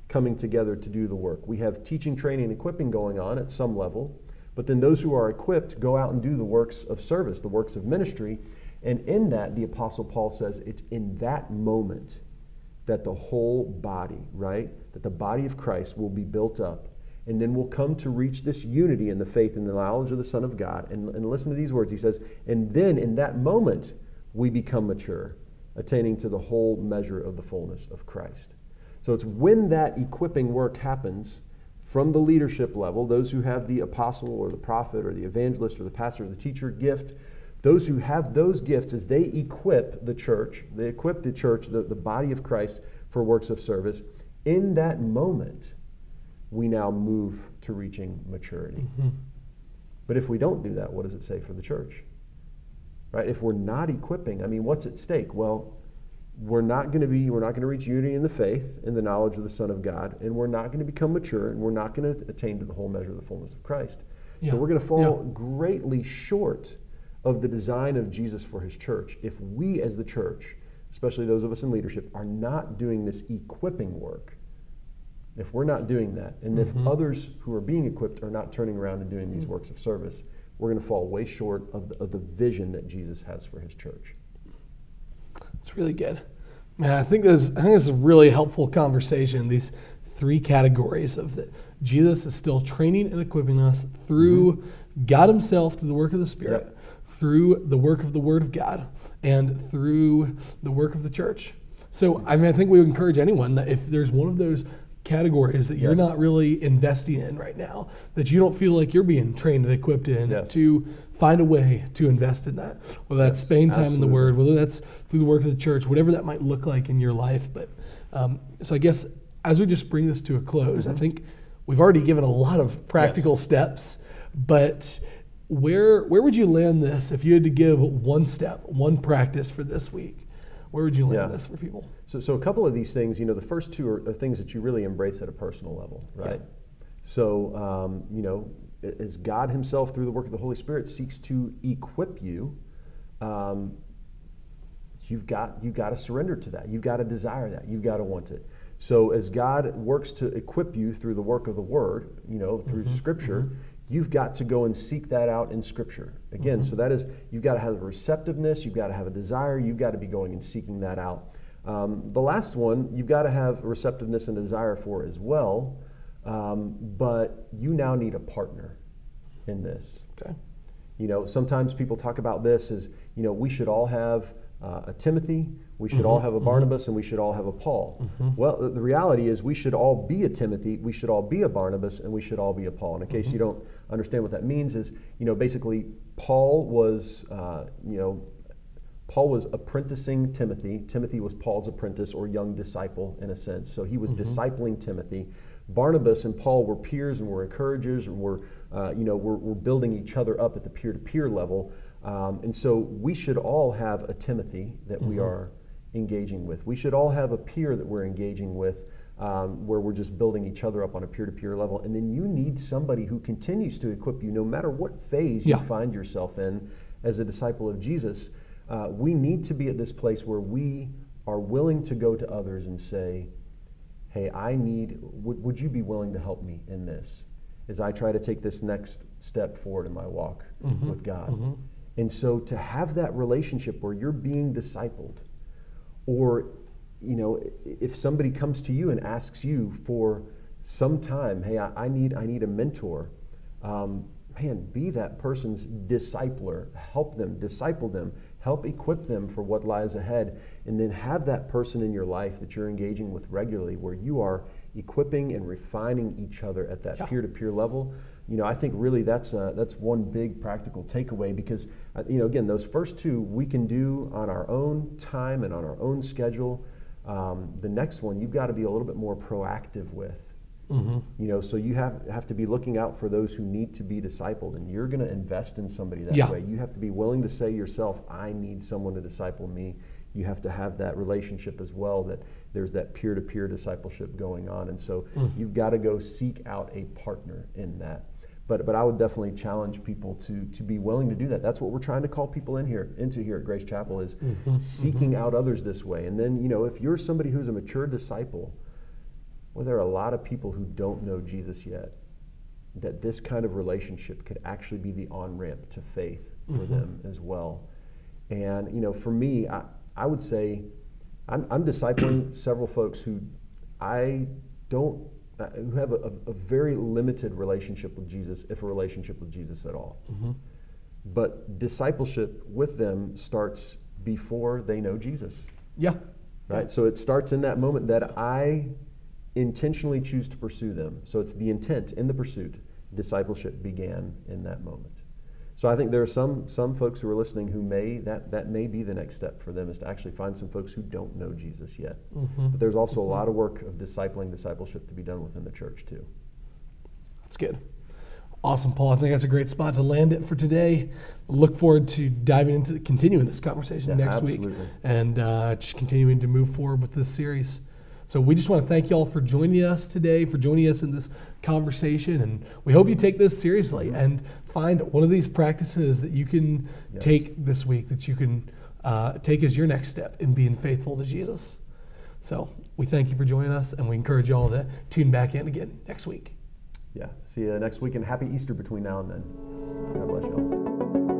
coming together to do the work. We have teaching, training, and equipping going on at some level, but then those who are equipped go out and do the works of service, the works of ministry. And in that, the Apostle Paul says it's in that moment that the whole body, right, that the body of Christ will be built up and then we'll come to reach this unity in the faith and the knowledge of the Son of God. And, and listen to these words. He says, And then in that moment, we become mature, attaining to the whole measure of the fullness of Christ. So it's when that equipping work happens from the leadership level, those who have the apostle or the prophet or the evangelist or the pastor or the teacher gift, those who have those gifts, as they equip the church, they equip the church, the, the body of Christ, for works of service, in that moment, we now move to reaching maturity. Mm-hmm. But if we don't do that, what does it say for the church? Right? If we're not equipping, I mean, what's at stake? Well, we're not going to be we're not going to reach unity in the faith and the knowledge of the son of god and we're not going to become mature and we're not going to attain to the whole measure of the fullness of christ yeah. so we're going to fall yeah. greatly short of the design of jesus for his church if we as the church especially those of us in leadership are not doing this equipping work if we're not doing that, and mm-hmm. if others who are being equipped are not turning around and doing these mm-hmm. works of service, we're going to fall way short of the, of the vision that Jesus has for his church. It's really good. Man, I think this, I think this is a really helpful conversation. These three categories of that Jesus is still training and equipping us through mm-hmm. God Himself, through the work of the Spirit, yep. through the work of the Word of God, and through the work of the church. So, I mean, I think we would encourage anyone that if there's one of those categories that you're not really investing in right now, that you don't feel like you're being trained and equipped in yes. to find a way to invest in that. Whether that's yes, spending time absolutely. in the Word, whether that's through the work of the church, whatever that might look like in your life. But um, so I guess as we just bring this to a close, mm-hmm. I think we've already given a lot of practical steps, but where where would you land this if you had to give one step, one practice for this week? Where would you land yeah. this for people? So, so a couple of these things, you know, the first two are, are things that you really embrace at a personal level, right? Yeah. So, um, you know, as God Himself, through the work of the Holy Spirit, seeks to equip you, um, you've got you've got to surrender to that. You've got to desire that. You've got to want it. So, as God works to equip you through the work of the Word, you know, through mm-hmm. Scripture. Mm-hmm you've got to go and seek that out in Scripture. Again, mm-hmm. so that is, you've got to have a receptiveness, you've got to have a desire, you've got to be going and seeking that out. Um, the last one, you've got to have receptiveness and desire for as well, um, but you now need a partner in this. Okay. You know, sometimes people talk about this as, you know, we should all have uh, a Timothy, we should all have a Barnabas, and we should all have a Paul. Well, the, the reality is we should all be a Timothy, we should all be a Barnabas, and we should all be a Paul. And in case you don't understand what that means, is, you know, basically Paul was, uh, you know, Paul was apprenticing Timothy. Timothy was Paul's apprentice or young disciple in a sense. So he was discipling Timothy. Barnabas and Paul were peers and were encouragers and were, uh, you know, were, were building each other up at the peer-to-peer level. Um, and so we should all have a Timothy that we are engaging with. We should all have a peer that we're engaging with um, where we're just building each other up on a peer-to-peer level. And then you need somebody who continues to equip you no matter what phase Yeah. you find yourself in as a disciple of Jesus. Uh, we need to be at this place where we are willing to go to others and say, hey, I need, would, would you be willing to help me in this as I try to take this next step forward in my walk with God? And so to have that relationship where you're being discipled, or, you know, if somebody comes to you and asks you for some time, hey, I, I need, I need a mentor, um, man, be that person's discipler. Help them, disciple them, help equip them for what lies ahead, and then have that person in your life that you're engaging with regularly where you are equipping and refining each other at that Yeah. peer to peer level. You know, I think really that's, uh, that's one big practical takeaway because, uh, you know, again, those first two we can do on our own time and on our own schedule. Um, the next one you've got to be a little bit more proactive with. Mm-hmm. You know, so you have have to be looking out for those who need to be discipled, and you're going to invest in somebody that Yeah. way. You have to be willing to say yourself, "I need someone to disciple me." You have to have that relationship as well. That there's that peer-to-peer discipleship going on, and so you've got to go seek out a partner in that. But but I would definitely challenge people to to be willing to do that. That's what we're trying to call people in here into here at Grace Chapel is mm-hmm. Mm-hmm. seeking out others this way. And then you know if you're somebody who's a mature disciple well, there are a lot of people who don't know Jesus yet. That this kind of relationship could actually be the on ramp to faith for mm-hmm. them as well. And you know, for me, I, I would say I'm, I'm discipling several folks who I don't, uh, who have a, a, a very limited relationship with Jesus, if a relationship with Jesus at all. But discipleship with them starts before they know Jesus Yeah. right? So it starts in that moment that I intentionally choose to pursue them. So it's the intent in the pursuit. Discipleship began in that moment. So I think there are some some folks who are listening who may that that may be the next step for them is to actually find some folks who don't know Jesus yet. But there's also a lot of work of discipling discipleship to be done within the church too. That's good. Awesome, Paul. I think that's a great spot to land it for today. Look forward to diving into continuing this conversation Yeah, next week and uh, just continuing to move forward with this series. So we just want to thank you all for joining us today, for joining us in this conversation, and we hope you take this seriously and find one of these practices that you can Yes. take this week, that you can uh, take as your next step in being faithful to Jesus. So we thank you for joining us, and we encourage you all to tune back in again next week. Yeah. See you next week and happy Easter between now and then. God bless you all.